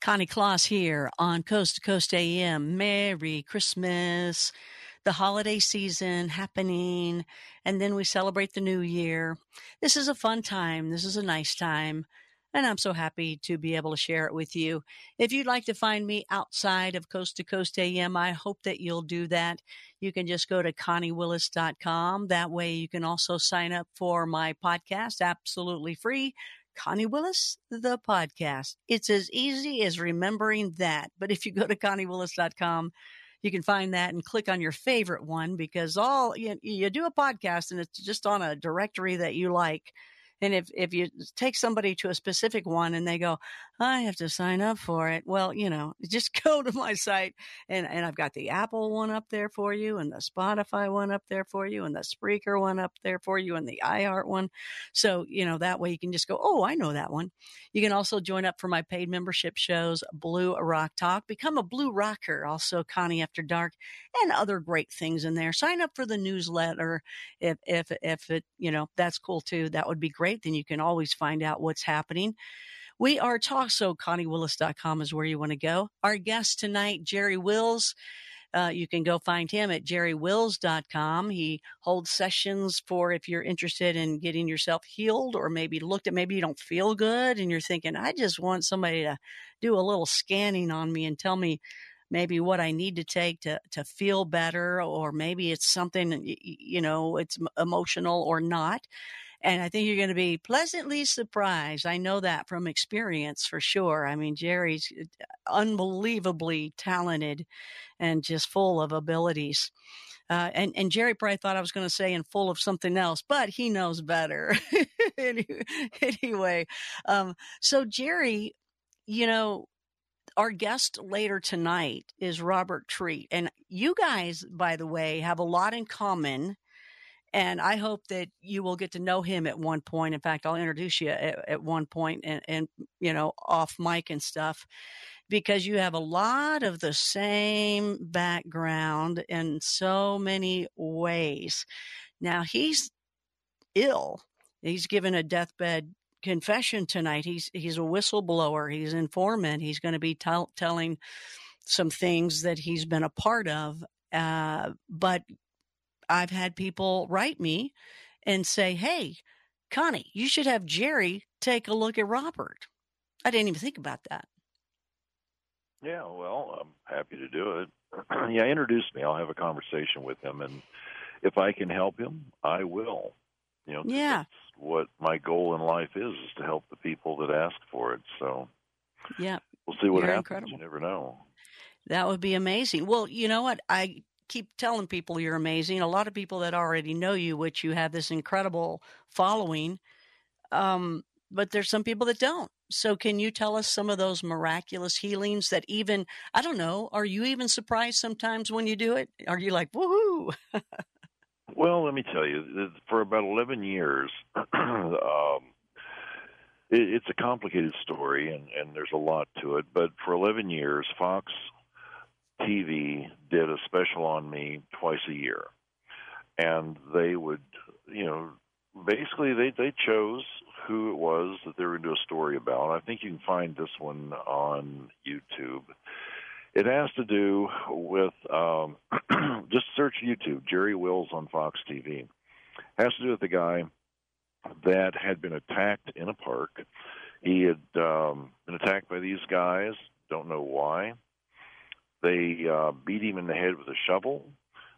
Connie Claus here on Coast to Coast AM. Merry Christmas. The holiday season happening, and then we celebrate the new year. This is a fun time. This is a nice time. And I'm so happy to be able to share it with you. If you'd like to find me outside of Coast to Coast AM, I hope that you'll do that. You can just go to conniewillis.com. That way you can also sign up for my podcast absolutely free Connie Willis, the podcast. It's as easy as remembering that. But if you go to conniewillis.com, you can find that and click on your favorite one because all you, you do a podcast and it's just on a directory that you like and if, if you take somebody to a specific one and they go, I have to sign up for it. Well, you know, just go to my site and, and I've got the Apple one up there for you and the Spotify one up there for you and the Spreaker one up there for you and the iHeart one. So, you know, that way you can just go, Oh, I know that one. You can also join up for my paid membership shows, Blue Rock Talk, become a Blue Rocker, also Connie After Dark and other great things in there. Sign up for the newsletter if, if, if it, you know, that's cool too. That would be great great, then you can always find out what's happening. We are talk so conniewillis.com is where you want to go. Our guest tonight, Jerry Wills. Uh, you can go find him at jerrywills.com. He holds sessions for if you're interested in getting yourself healed or maybe looked at, maybe you don't feel good and you're thinking, I just want somebody to do a little scanning on me and tell me maybe what I need to take to, to feel better, or maybe it's something, you know, it's emotional or not. And I think you're going to be pleasantly surprised. I know that from experience for sure. I mean, Jerry's uh, unbelievably talented and just full of abilities. Uh, and, and Jerry probably thought I was going to say and full of something else, but he knows better. anyway, um, so Jerry, you know, our guest later tonight is Robert Treat. And you guys, by the way, have a lot in common and I hope that you will get to know him at one point. In fact, I'll introduce you at, at one point and, and, you know, off mic and stuff because you have a lot of the same background in so many ways. Now he's ill. He's given a deathbed confession tonight. He's, he's a whistleblower. He's informant. He's going to be t- telling some things that he's been a part of. Uh, but I've had people write me and say, Hey, Connie, you should have Jerry take a look at Robert. I didn't even think about that. Yeah, well, I'm happy to do it. yeah, introduce me. I'll have a conversation with him, and if I can help him, I will. You know, yeah. what my goal in life is is to help the people that ask for it. So, yeah, we'll see what You're happens. Incredible. You never know. That would be amazing. Well, you know what? I keep telling people you're amazing. A lot of people that already know you, which you have this incredible following. Um, but there's some people that don't. So can you tell us some of those miraculous healings that even, I don't know, are you even surprised sometimes when you do it? Are you like, woohoo? well, let me tell you, for about 11 years, um, it, it's a complicated story and, and there's a lot to it, but for 11 years, Fox TV did a special on me twice a year, and they would, you know, basically they they chose who it was that they were going to do a story about. I think you can find this one on YouTube. It has to do with um, just search YouTube Jerry Wills on Fox TV. It has to do with the guy that had been attacked in a park. He had um, been attacked by these guys. Don't know why. They uh, beat him in the head with a shovel.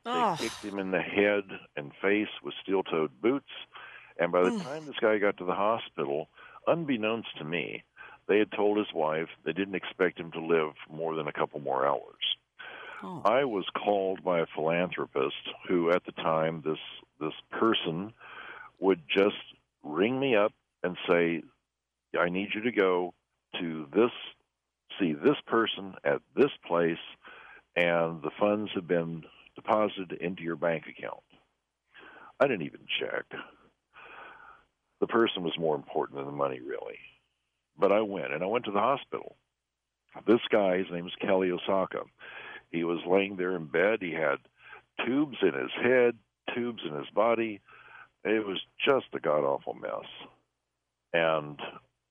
Oh. They kicked him in the head and face with steel toed boots. And by the Mm. time this guy got to the hospital, unbeknownst to me, they had told his wife they didn't expect him to live more than a couple more hours. Oh. I was called by a philanthropist who, at the time, this this person would just ring me up and say, "I need you to go to this, see this person at this place, and the funds have been deposited into your bank account." I didn't even check. The person was more important than the money, really. But I went, and I went to the hospital. This guy, his name is Kelly Osaka. He was laying there in bed. He had tubes in his head, tubes in his body. It was just a god awful mess. And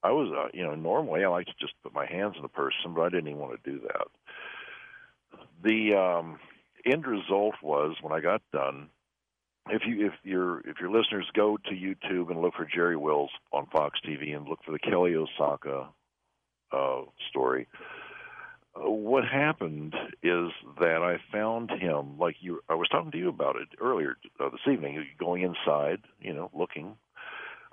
I was, uh, you know, normally I like to just put my hands on the person, but I didn't even want to do that. The um, end result was when I got done. If you if your if your listeners go to YouTube and look for Jerry Wills on Fox TV and look for the Kelly Osaka uh, story, uh, what happened is that I found him like you. I was talking to you about it earlier uh, this evening. Going inside, you know, looking.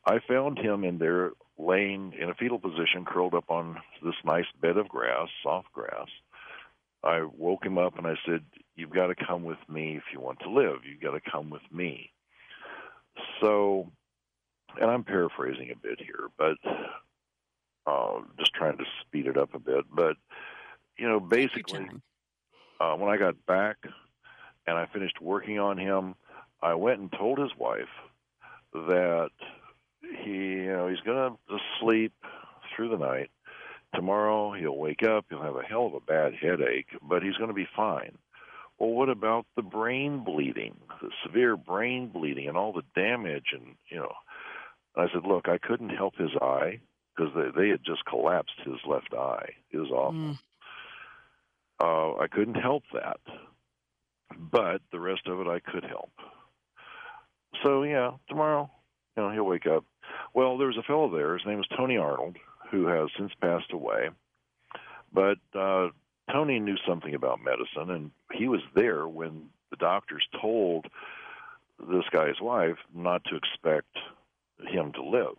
I found him in there, laying in a fetal position, curled up on this nice bed of grass, soft grass. I woke him up and I said, "You've got to come with me if you want to live. You've got to come with me." So, and I'm paraphrasing a bit here, but uh, just trying to speed it up a bit. But you know, basically, uh, when I got back and I finished working on him, I went and told his wife that he, you know, he's going to sleep through the night. Tomorrow he'll wake up, he'll have a hell of a bad headache, but he's going to be fine. Well, what about the brain bleeding, the severe brain bleeding, and all the damage? And you know, I said, look, I couldn't help his eye because they they had just collapsed his left eye. It was awful. Mm. Uh, I couldn't help that, but the rest of it I could help. So yeah, tomorrow, you know, he'll wake up. Well, there was a fellow there. His name was Tony Arnold, who has since passed away. But uh, Tony knew something about medicine, and he was there when the doctors told this guy's wife not to expect him to live.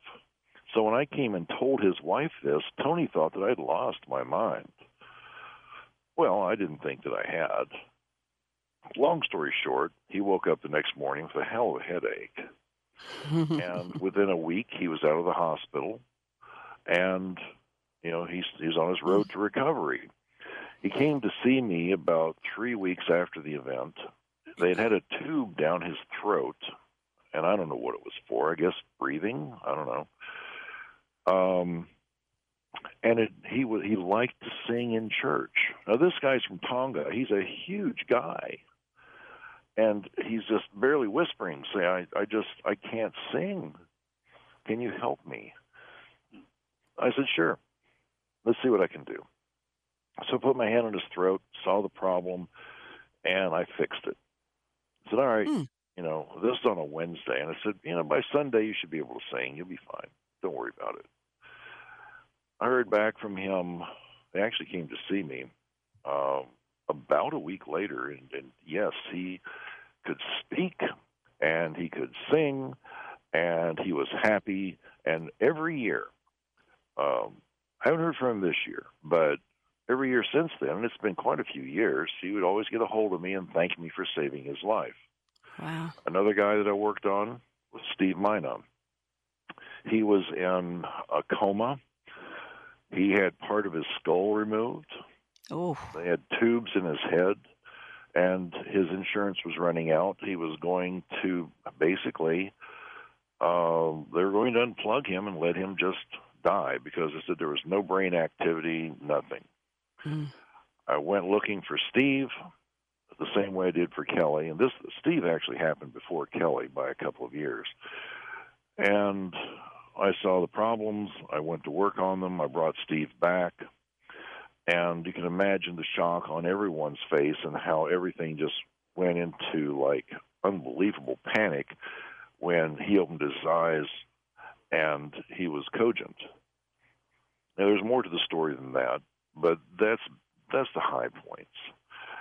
So when I came and told his wife this, Tony thought that I'd lost my mind. Well, I didn't think that I had. Long story short, he woke up the next morning with a hell of a headache. And within a week, he was out of the hospital, and you know he's he's on his road to recovery. He came to see me about three weeks after the event. They had had a tube down his throat, and I don't know what it was for. I guess breathing. I don't know. Um, and it, he he liked to sing in church. Now this guy's from Tonga. He's a huge guy, and he's just barely whispering, saying, "I I just I can't sing. Can you help me?" I said, "Sure. Let's see what I can do." So I put my hand on his throat, saw the problem, and I fixed it. I said, "All right." Hmm. You know, this is on a Wednesday, and I said, you know, by Sunday you should be able to sing. You'll be fine. Don't worry about it. I heard back from him. They actually came to see me um, about a week later, and, and yes, he could speak and he could sing, and he was happy. And every year, um, I haven't heard from him this year, but every year since then, and it's been quite a few years, he would always get a hold of me and thank me for saving his life. Wow. Another guy that I worked on was Steve Mina. He was in a coma he had part of his skull removed. Oh. They had tubes in his head, and his insurance was running out. He was going to basically, uh, they were going to unplug him and let him just die because they said there was no brain activity, nothing. Mm. I went looking for Steve the same way I did for Kelly, and this Steve actually happened before Kelly by a couple of years. And I saw the problems. I went to work on them. I brought Steve back. And you can imagine the shock on everyone's face and how everything just went into like unbelievable panic when he opened his eyes and he was cogent. Now there's more to the story than that, but that's that's the high points.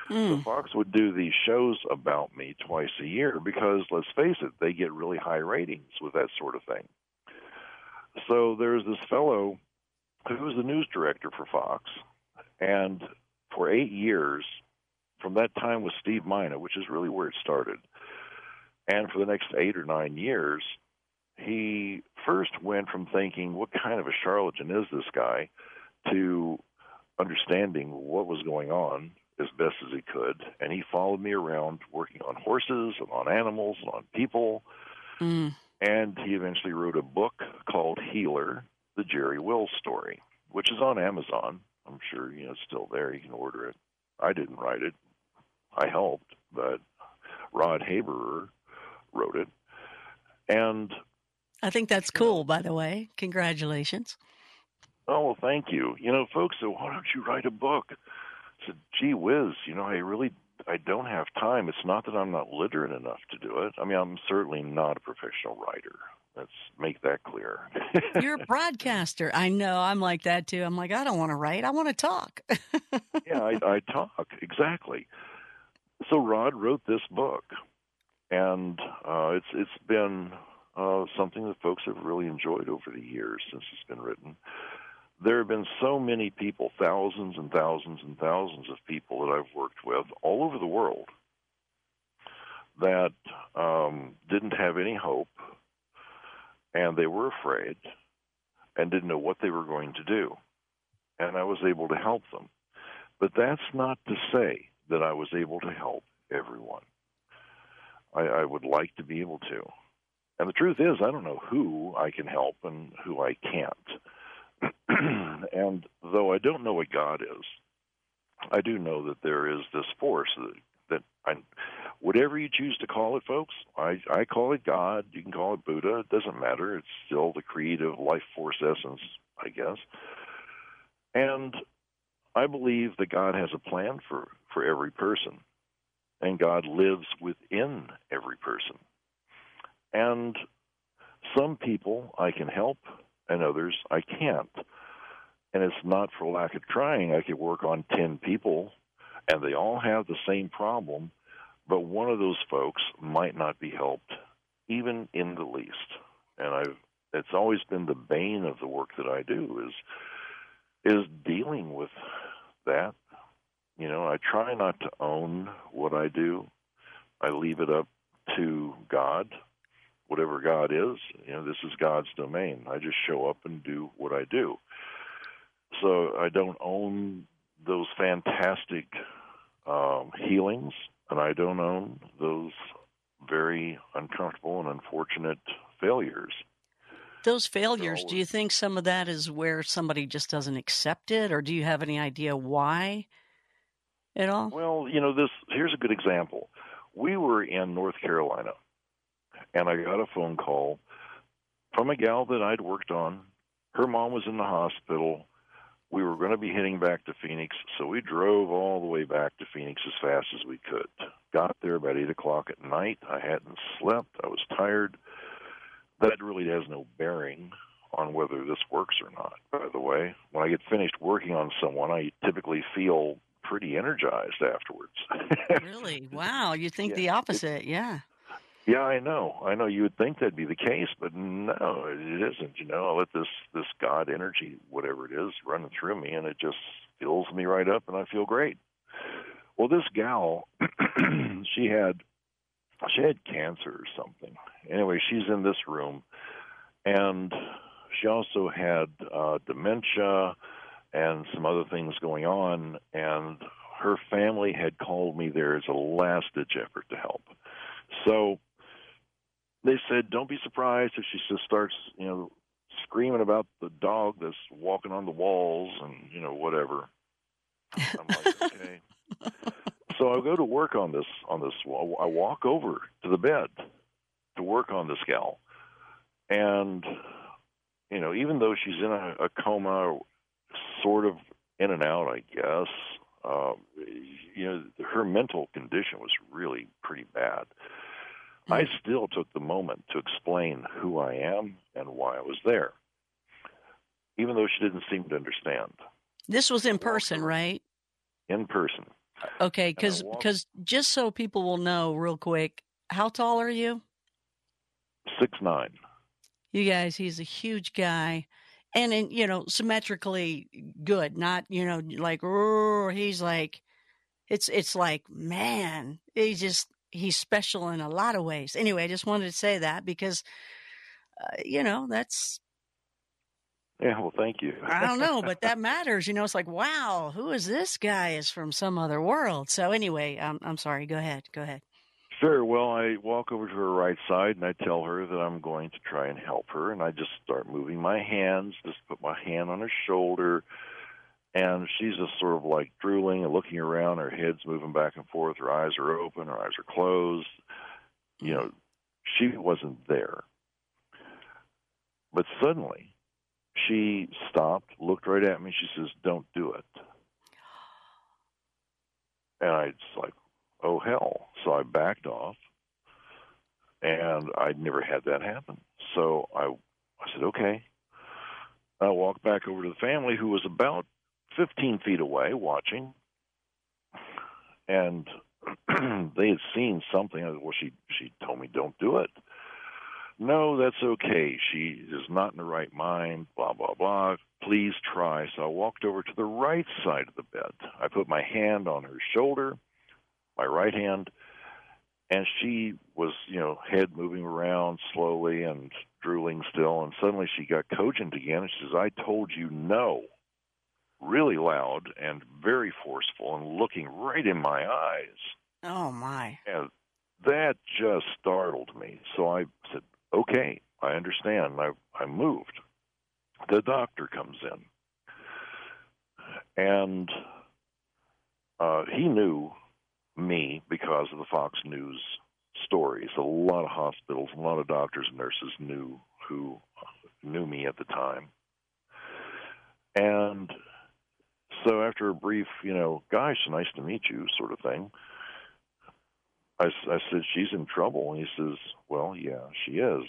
Mm. So Fox would do these shows about me twice a year because let's face it, they get really high ratings with that sort of thing. So there's this fellow who was the news director for Fox, and for eight years, from that time with Steve Mina, which is really where it started, and for the next eight or nine years, he first went from thinking, what kind of a charlatan is this guy, to understanding what was going on as best as he could. And he followed me around working on horses and on animals and on people. Mm. And he eventually wrote a book called Healer, the Jerry Wills story, which is on Amazon. I'm sure you know it's still there. You can order it. I didn't write it. I helped, but Rod Haberer wrote it. And I think that's cool, by the way. Congratulations. Oh, well, thank you. You know, folks said, why don't you write a book? I said, gee whiz, you know, I really I don't have time. It's not that I'm not literate enough to do it. I mean, I'm certainly not a professional writer. Let's make that clear. You're a broadcaster. I know. I'm like that too. I'm like, I don't want to write. I want to talk. yeah, I, I talk exactly. So Rod wrote this book, and uh, it's it's been uh, something that folks have really enjoyed over the years since it's been written there have been so many people, thousands and thousands and thousands of people that I've worked with all over the world that um, didn't have any hope and they were afraid and didn't know what they were going to do. And I was able to help them. But that's not to say that I was able to help everyone. I, I would like to be able to. And the truth is, I don't know who I can help and who I can't. and though I don't know what God is, I do know that there is this force that, that I, whatever you choose to call it, folks, I, I call it God. You can call it Buddha. It doesn't matter. It's still the creative life force essence, I guess. And I believe that God has a plan for, for every person, and God lives within every person. And some people I can help, and others I can't. And it's not for lack of trying. I could work on 10 people and they all have the same problem, but one of those folks might not be helped even in the least. And I've it's always been the bane of the work that I do is is dealing with that. You know, I try not to own what I do. I leave it up to God whatever God is, you know, this is God's domain. I just show up and do what I do. So I don't own those fantastic um, healings, and I don't own those very uncomfortable and unfortunate failures. Those failures, do you think some of that is where somebody just doesn't accept it, or do you have any idea why at all? Well, you know, this here's a good example. We were in North Carolina and I got a phone call from a gal that I'd worked on. Her mom was in the hospital. We were going to be heading back to Phoenix, so we drove all the way back to Phoenix as fast as we could. Got there about 8 o'clock at night. I hadn't slept. I was tired. That really has no bearing on whether this works or not, by the way. When I get finished working on someone, I typically feel pretty energized afterwards. really? Wow. You think yeah. the opposite. Yeah. Yeah, I know. I know you would think that'd be the case, but no, it isn't. You know, I let this this God energy, whatever it is, running through me, and it just fills me right up, and I feel great. Well, this gal, she had she had cancer or something. Anyway, she's in this room, and she also had uh, dementia and some other things going on, and her family had called me there as a last ditch effort to help. So they said, "Don't be surprised if she just starts, you know, screaming about the dog that's walking on the walls and you know whatever." I'm like, okay. so I go to work on this on this. I walk over to the bed to work on this gal, and you know, even though she's in a, a coma, sort of in and out, I guess. Uh, you know, her mental condition was really pretty bad. I still took the moment to explain who I am and why I was there, even though she didn't seem to understand. This was in person, right? In person. Okay, because because just so people will know, real quick, how tall are you? Six nine. You guys, he's a huge guy, and in, you know symmetrically good. Not you know like he's like, it's it's like man, he just he's special in a lot of ways. Anyway, I just wanted to say that because, uh, you know, that's. Yeah, well, thank you. I don't know, but that matters. You know, it's like, wow, who is this guy? Is from some other world. So anyway, um, I'm sorry. Go ahead. Go ahead. Sure. Well, I walk over to her right side and I tell her that I'm going to try and help her, and I just start moving my hands, just put my hand on her shoulder, and she's just sort of like drooling and looking around. Her head's moving back and forth. Her eyes are open. Her eyes are closed. You know, she wasn't there. But suddenly, she stopped, looked right at me. She says, "Don't do it." And I was like, "Oh hell!" So I backed off, and I'd never had that happen. So I, I said, "Okay." I walked back over to the family, who was about 15 feet away, watching, and they had seen something. I said, Well, she she told me, "Don't do it." no, that's okay. She is not in the right mind, blah, blah, blah. Please try. So I walked over to the right side of the bed. I put my hand on her shoulder, my right hand, and she was, you know, head moving around slowly and drooling still. And suddenly she got cogent again. And she says, I told you no, really loud and very forceful and looking right in my eyes. Oh, my. And that just startled me. So I said, okay, I understand. I I moved. The doctor comes in, and uh, he knew me because of the Fox News stories. A lot of hospitals, a lot of doctors and nurses knew who knew me at the time, and so after a brief, you know, gosh, nice to meet you, sort of thing. I, I said, she's in trouble. And he says, well, yeah, she is.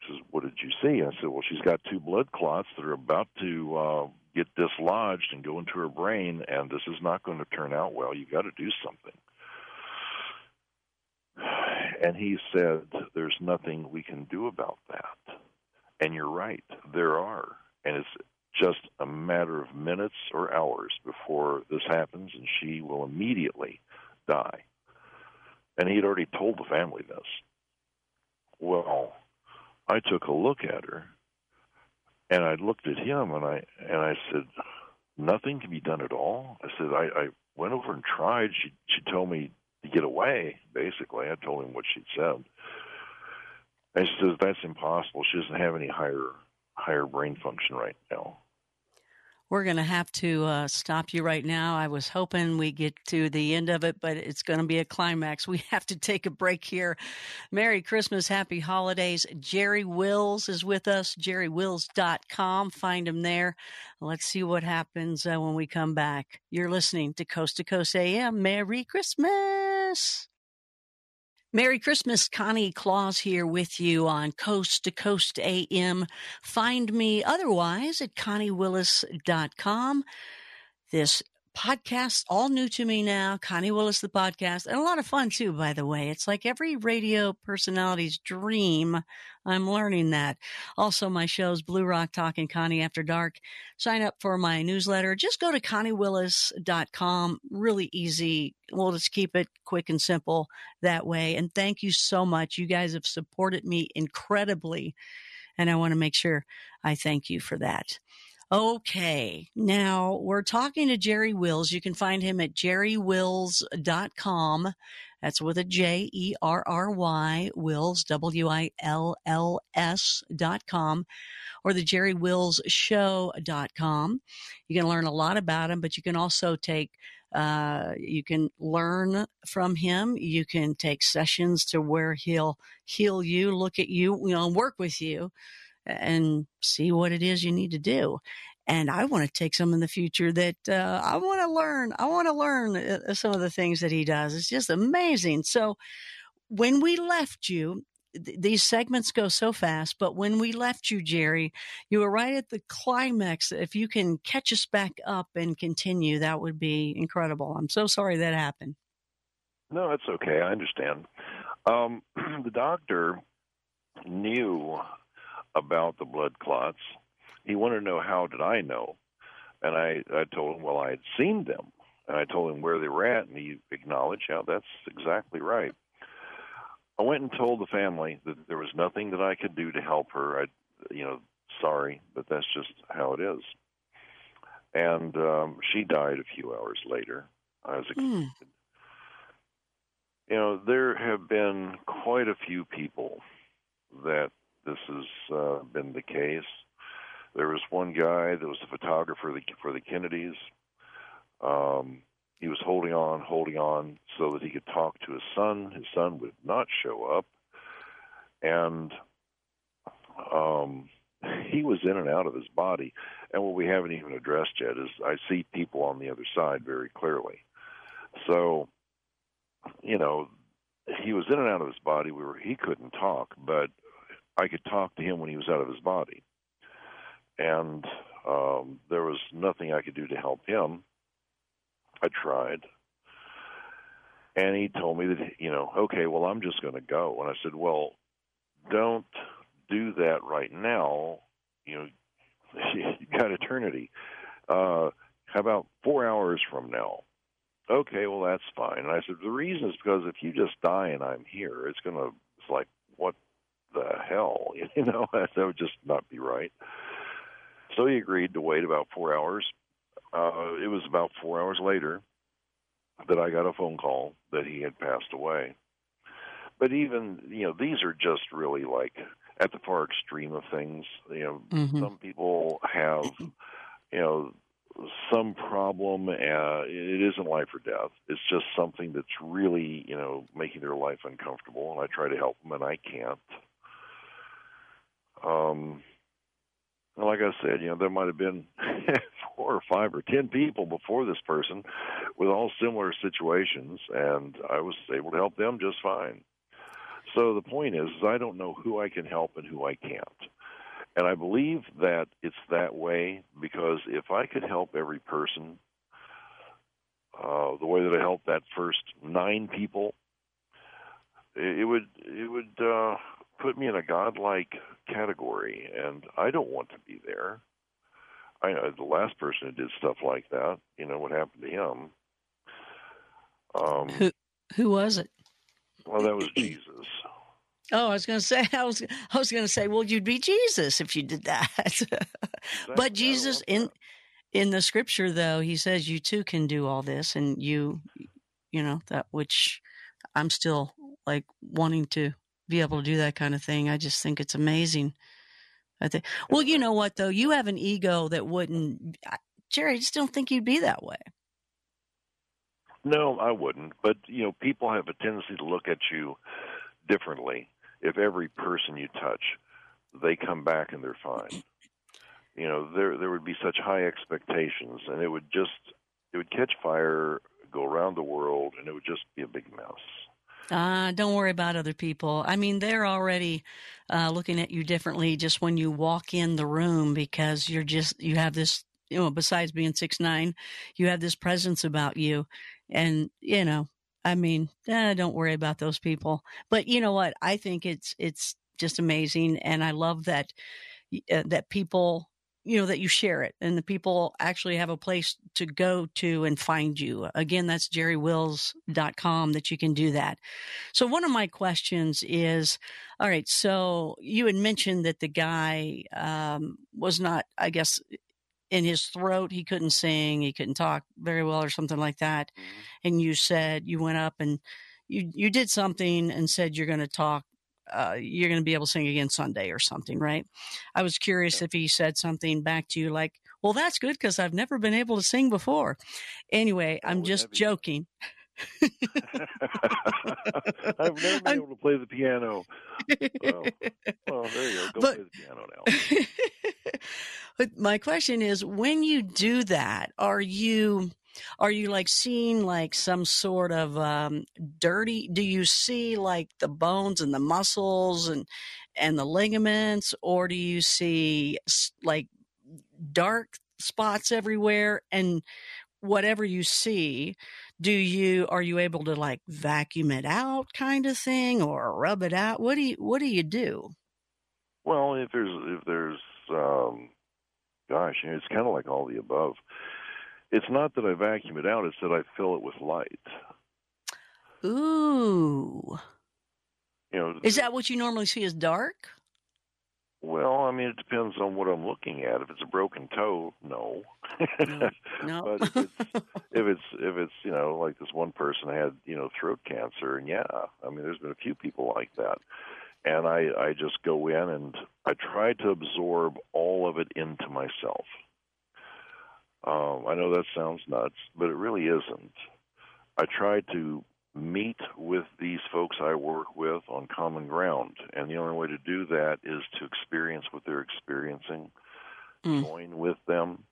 He says, what did you see? I said, well, she's got two blood clots that are about to uh, get dislodged and go into her brain, and this is not going to turn out well. You've got to do something. And he said, there's nothing we can do about that. And you're right, there are. And it's just a matter of minutes or hours before this happens, and she will immediately die and he had already told the family this. Well, I took a look at her, and I looked at him, and I and I said, "Nothing can be done at all." I said, "I, I went over and tried. She she told me to get away. Basically, I told him what she'd said." And she says, "That's impossible. She doesn't have any higher higher brain function right now." We're going to have to uh, stop you right now. I was hoping we get to the end of it, but it's going to be a climax. We have to take a break here. Merry Christmas, Happy Holidays. Jerry Wills is with us, jerrywills.com. Find him there. Let's see what happens uh, when we come back. You're listening to Coast to Coast AM. Merry Christmas. Merry Christmas, Connie Claus here with you on Coast to Coast AM. Find me otherwise at conniewillis.com. This podcast, all new to me now. Connie Willis, the podcast, and a lot of fun too, by the way. It's like every radio personality's dream. I'm learning that. Also, my shows, Blue Rock Talk and Connie After Dark. Sign up for my newsletter. Just go to conniewillis.com. Really easy. We'll just keep it quick and simple that way. And thank you so much. You guys have supported me incredibly. And I want to make sure I thank you for that. Okay. Now we're talking to Jerry Wills. You can find him at jerrywills.com. That's with a J E R R Y, Wills, W I L L S dot com, or the Jerry Wills Show dot com. You can learn a lot about him, but you can also take uh, you can learn from him. You can take sessions to where he'll heal you, look at you, you know, work with you and see what it is you need to do. And I want to take some in the future that uh, I want to learn. I want to learn uh, some of the things that he does. It's just amazing. So when we left you, th- these segments go so fast, but when we left you, Jerry, you were right at the climax. If you can catch us back up and continue, that would be incredible. I'm so sorry that happened. No, that's okay. I understand. Um, the doctor knew about the blood clots. He wanted to know how did I know, and I I told him well I had seen them, and I told him where they were at, and he acknowledged, yeah, that's exactly right. I went and told the family that there was nothing that I could do to help her. I, you know, sorry, but that's just how it is. And um, she died a few hours later. I was a mm. kid. You know, there have been quite a few people that this has uh, been the case. There was one guy that was a photographer for the Kennedys. Um, he was holding on, holding on, so that he could talk to his son. His son would not show up, and um, he was in and out of his body. And what we haven't even addressed yet is I see people on the other side very clearly. So, you know, he was in and out of his body. We were he couldn't talk, but I could talk to him when he was out of his body. And um, there was nothing I could do to help him. I tried. And he told me that, you know, okay, well, I'm just going to go. And I said, well, don't do that right now. You know, you got eternity. Uh, how about four hours from now? Okay, well, that's fine. And I said, the reason is because if you just die and I'm here, it's going to, it's like, what the hell? You know, that would just not be right. So he agreed to wait about four hours. Uh, it was about four hours later that I got a phone call that he had passed away. But even, you know, these are just really like at the far extreme of things. You know, mm-hmm. some people have, you know, some problem. Uh, it isn't life or death. It's just something that's really, you know, making their life uncomfortable, and I try to help them, and I can't. Um, like I said, you know, there might have been four or five or ten people before this person with all similar situations, and I was able to help them just fine. So the point is, is I don't know who I can help and who I can't. And I believe that it's that way because if I could help every person uh, the way that I helped that first nine people, it, it would it would uh, put me in a godlike category, and I don't want to be there. I know the last person who did stuff like that. You know what happened to him. Um, who who was it? Well, that was Jesus. Oh, I was going to say, I was, I was going to say, well, you'd be Jesus if you did that. but Jesus in, in the scripture, though, he says you too can do all this, and you, you know, that which I'm still like wanting to be able to do that kind of thing. I just think it's amazing. I think. Well, you know what though, you have an ego that wouldn't. Jerry, I just don't think you'd be that way. No, I wouldn't. But you know, people have a tendency to look at you differently if every person you touch, they come back and they're fine. You know, there there would be such high expectations, and it would just it would catch fire, go around the world, and it would just be a big mess. Uh, don't worry about other people. I mean, they're already uh, looking at you differently just when you walk in the room because you're just you have this you know besides being six nine, you have this presence about you, and you know I mean, eh, don't worry about those people. But you know what? I think it's it's just amazing, and I love that uh, that people you know that you share it and the people actually have a place to go to and find you again that's jerrywills.com that you can do that so one of my questions is all right so you had mentioned that the guy um, was not i guess in his throat. He couldn't sing. He couldn't talk very well or something like that. Mm-hmm. And you said you went up and you, you did something and said you're going to talk. Uh, you're going to be able to sing again Sunday or something, right? I was curious if he said something back to you like, well, that's good because I've never been able to sing before. Anyway, I'm just joking. I've never been I'm, able to play the piano. Well, well, there you go. Go but, play the piano now. but my question is, when you do that, are you are you like seeing like some sort of um, dirty? Do you see like the bones and the muscles and and the ligaments, or do you see like dark spots everywhere? And whatever you see do you are you able to like vacuum it out kind of thing or rub it out? What do you what do you do? Well if there's if there's um gosh it's kind of like all the above it's not that i vacuum it out it's that i fill it with light ooh you know is that what you normally see as dark well, I mean, it depends on what I'm looking at. If it's a broken toe, no. No. no. but if it's, if it's if it's you know like this one person had you know throat cancer, and yeah, I mean, there's been a few people like that, and I I just go in and I try to absorb all of it into myself. Um, I know that sounds nuts, but it really isn't. I try to meet with these folks I work with on common ground. And the only way to do that is to experience what they're experiencing, mm. join with them,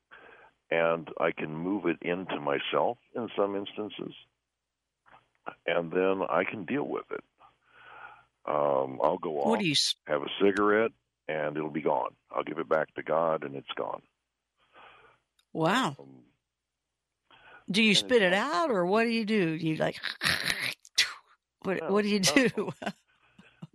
and I can move it into myself in some instances, and then I can deal with it. Um, I'll go off, you... have a cigarette, and it'll be gone. I'll give it back to God, and it's gone. Wow. Um, do you spit it out, or what do you do? You like what? No, what do you do? No.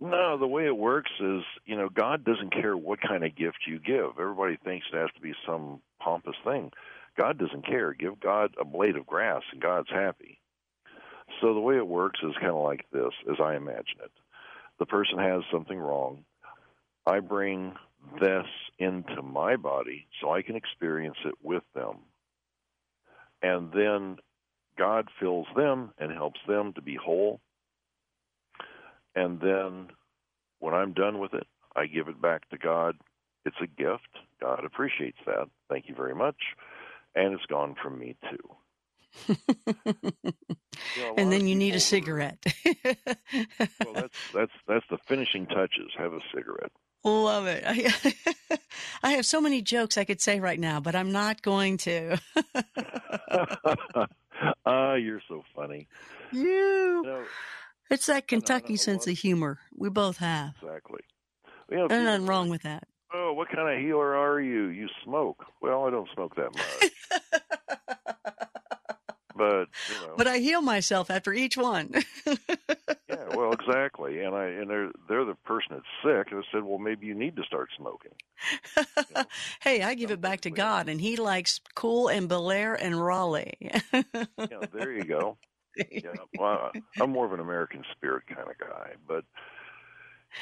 no, the way it works is, you know, God doesn't care what kind of gift you give. Everybody thinks it has to be some pompous thing. God doesn't care. Give God a blade of grass, and God's happy. So the way it works is kind of like this, as I imagine it. The person has something wrong. I bring this into my body so I can experience it with them and then God fills them and helps them to be whole. And then when I'm done with it, I give it back to God. It's a gift. God appreciates that. Thank you very much. And it's gone from me too. Know, and then you need a cigarette. well, that's that's that's the finishing touches. Have a cigarette. Love it. I, I have so many jokes I could say right now, but I'm not going to. Ah, uh, you're so funny. You. you know, it's that Kentucky sense of humor. We both have. Exactly. You know, There's nothing wrong with that. Oh, what kind of healer are you? You smoke. Well, I don't smoke that much. But you know. But I heal myself after each one. yeah, well, exactly. And I and they're they're the person that's sick, and I said, well, maybe you need to start smoking. You know? hey, I give it back to God, and He likes Kool and Belair and Raleigh. yeah, there you go. Yeah, well, I'm more of an American spirit kind of guy, but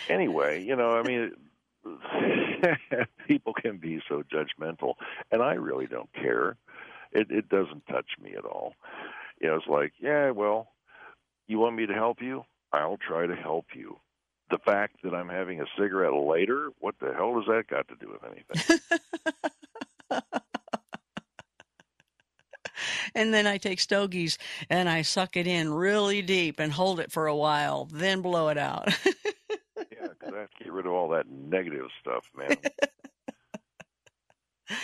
anyway, you know, I mean. people can be so judgmental, and I really don't care it it doesn't touch me at all. You know, it's like, yeah, well, you want me to help you? I'll try to help you. The fact that I'm having a cigarette later, what the hell does that got to do with anything? and then I take stogies and I suck it in really deep and hold it for a while, then blow it out. yeah, because I have to get rid of all that negative stuff, man.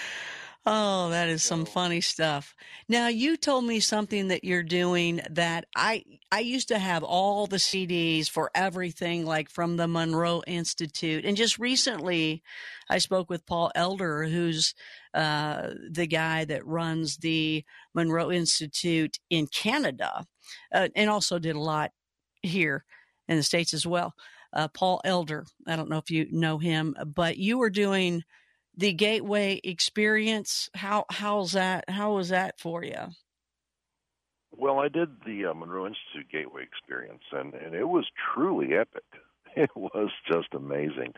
Oh, that is some funny stuff. Now you told me something that you're doing that I I used to have all the CDs for everything like from the Monroe Institute and just recently I spoke with Paul Elder who's uh, the guy that runs the Monroe Institute in Canada uh, and also did a lot here in the states as well. Uh, Paul Elder, I don't know if you know him, but you were doing the gateway experience how how's that how was that for you well i did the uh, monroe institute gateway experience and and it was truly epic. It was just amazing.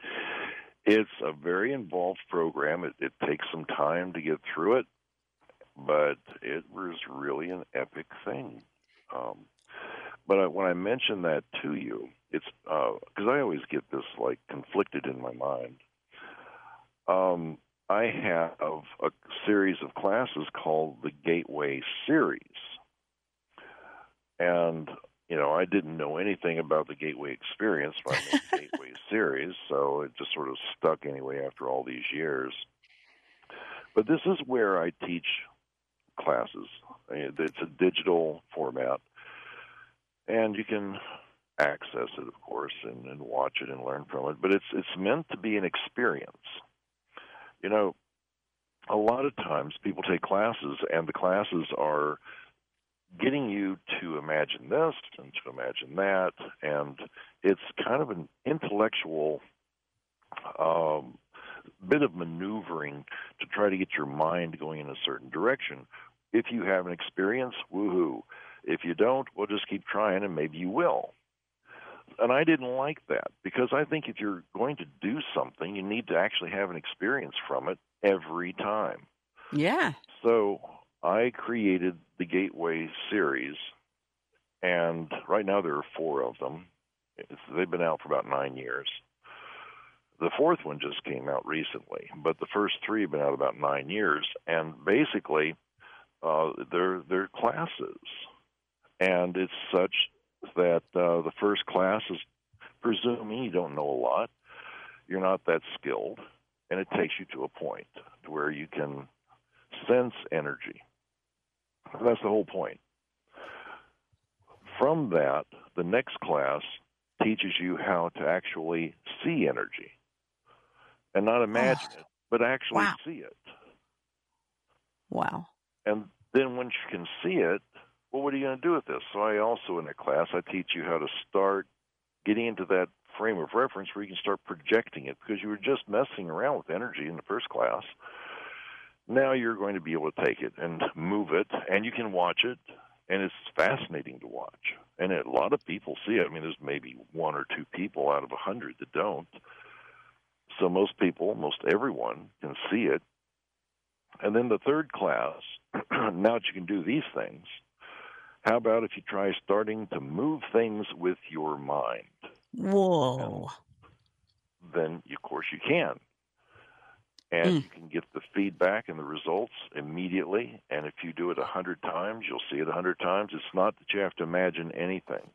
It's a very involved program. It, it takes some time to get through it but it was really an epic thing. Um, but when I mention that to you, it's because uh, I always get this like conflicted in my mind um, I have a series of classes called the Gateway Series. And, you know, I didn't know anything about the Gateway experience by the Gateway Series, so it just sort of stuck anyway after all these years. But this is where I teach classes. It's a digital format, and you can access it, of course, and, and watch it and learn from it. But it's it's meant to be an experience. You know, a lot of times people take classes, and the classes are getting you to imagine this and to imagine that, and it's kind of an intellectual um, bit of maneuvering to try to get your mind going in a certain direction. If you have an experience, woohoo. If you don't, we'll just keep trying, and maybe you will and I didn't like that because I think if you're going to do something, you need to actually have an experience from it every time. Yeah. So I created the Gateway series, and right now there are four of them. It's, they've been out for about nine years. The fourth one just came out recently, but the first three have been out about nine years, and basically, uh, they're they're classes, and it's such that uh, the first class is presuming you don't know a lot, you're not that skilled, and it takes you to a point to where you can sense energy. That's the whole point. From that, the next class teaches you how to actually see energy and not imagine oh, it, but actually wow. see it. Wow. And then once you can see it, well, what are you going to do with this? So I also, in a class, I teach you how to start getting into that frame of reference where you can start projecting it because you were just messing around with energy in the first class. Now you're going to be able to take it and move it, and you can watch it, and it's fascinating to watch. And a lot of people see it. I mean, there's maybe one or two people out of a hundred that don't. So most people, most everyone, can see it. And then the third class, now that you can do these things, how about if you try starting to move things with your mind? Whoa. And then, of course, you can. And mm. you can get the feedback and the results immediately. And if you do it a hundred times, you'll see it a hundred times. It's not that you have to imagine anything,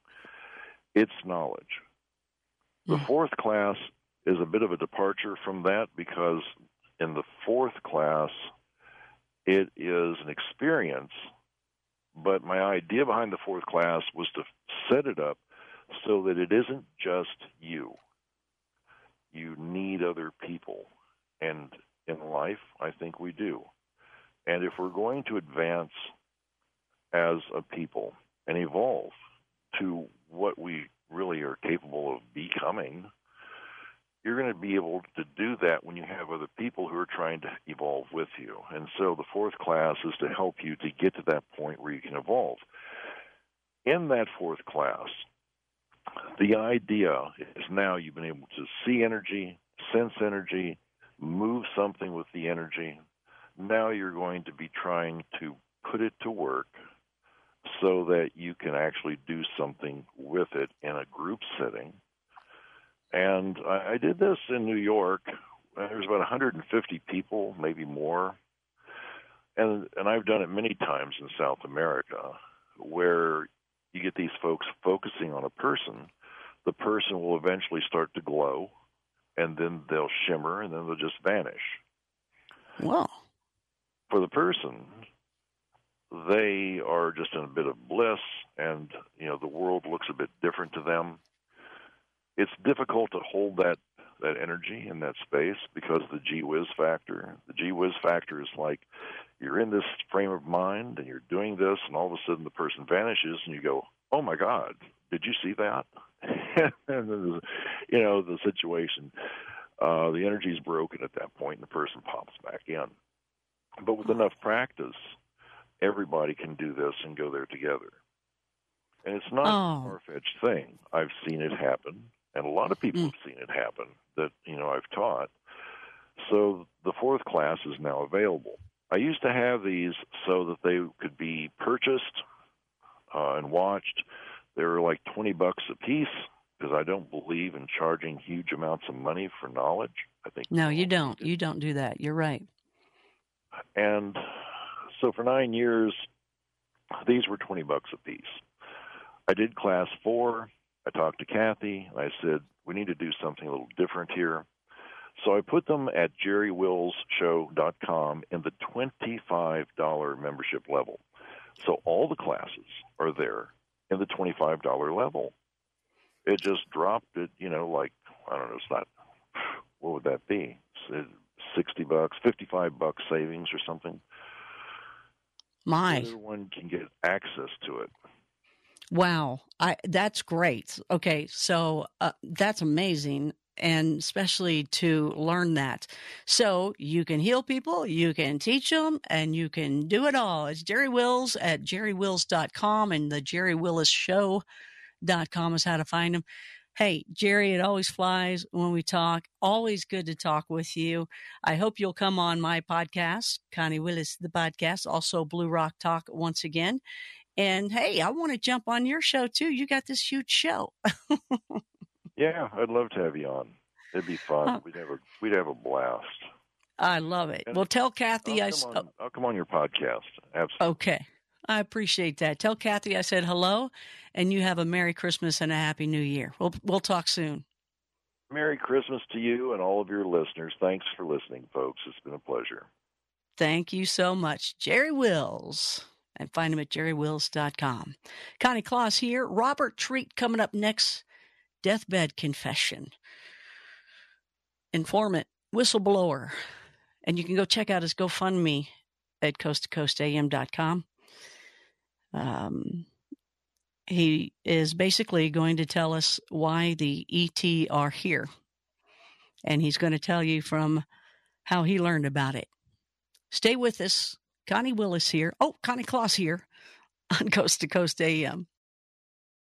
it's knowledge. The mm. fourth class is a bit of a departure from that because in the fourth class, it is an experience. But my idea behind the fourth class was to set it up so that it isn't just you. You need other people. And in life, I think we do. And if we're going to advance as a people and evolve to what we really are capable of becoming, you're going to be able to do that when you have other people who are trying to evolve with you. And so the fourth class is to help you to get to that point where you can evolve. In that fourth class, the idea is now you've been able to see energy, sense energy, move something with the energy. Now you're going to be trying to put it to work so that you can actually do something with it in a group setting and I, I did this in New York. There was about 150 people, maybe more. And and I've done it many times in South America, where you get these folks focusing on a person. The person will eventually start to glow, and then they'll shimmer, and then they'll just vanish. Wow. For the person, they are just in a bit of bliss, and you know the world looks a bit different to them it's difficult to hold that that energy in that space because the gee whiz factor. The gee whiz factor is like you're in this frame of mind and you're doing this, and all of a sudden the person vanishes, and you go, "Oh my God, did you see that?" and you know the situation. Uh, the energy is broken at that point, and the person pops back in. But with enough practice, everybody can do this and go there together. And it's not oh. a far fetched thing. I've seen it happen and a lot of people mm. have seen it happen that you know I've taught. So the fourth class is now available. I used to have these so that they could be purchased uh, and watched. They were like twenty bucks a piece because I don't believe in charging huge amounts of money for knowledge. I think no, you don't. You don't do that. You're right. And so for nine years, these were twenty bucks a piece. I did class four. I talked to Kathy. I said, we need to do something a little different here. So I put them at jerrywillsshow.com in the $25 membership level. So all the classes are there in the $25 level. It just dropped it, you know, like, I don't know, it's not, what would that be? 60 bucks, 55 bucks savings or something. My. Everyone can get access to it. Wow, I that's great. Okay, so uh, that's amazing and especially to learn that. So you can heal people, you can teach them, and you can do it all. It's Jerry Wills at jerrywills.com and the Jerry Wills Show.com is how to find him. Hey, Jerry, it always flies when we talk. Always good to talk with you. I hope you'll come on my podcast, Connie Willis, the podcast, also Blue Rock Talk once again. And hey, I want to jump on your show too. You got this huge show. yeah, I'd love to have you on. It'd be fun. we'd have a we'd have a blast. I love it. And well, tell Kathy I'll I. Come on, oh I'll come on your podcast. Absolutely. Okay. I appreciate that. Tell Kathy I said hello, and you have a Merry Christmas and a Happy New Year. We'll we'll talk soon. Merry Christmas to you and all of your listeners. Thanks for listening, folks. It's been a pleasure. Thank you so much, Jerry Wills. And find him at jerrywills.com. Connie Claus here. Robert Treat coming up next. Deathbed confession. Informant, whistleblower. And you can go check out his GoFundMe at coasttocoastam.com. Um, he is basically going to tell us why the ET are here. And he's going to tell you from how he learned about it. Stay with us. Connie Willis here. Oh, Connie Kloss here on Coast to Coast AM.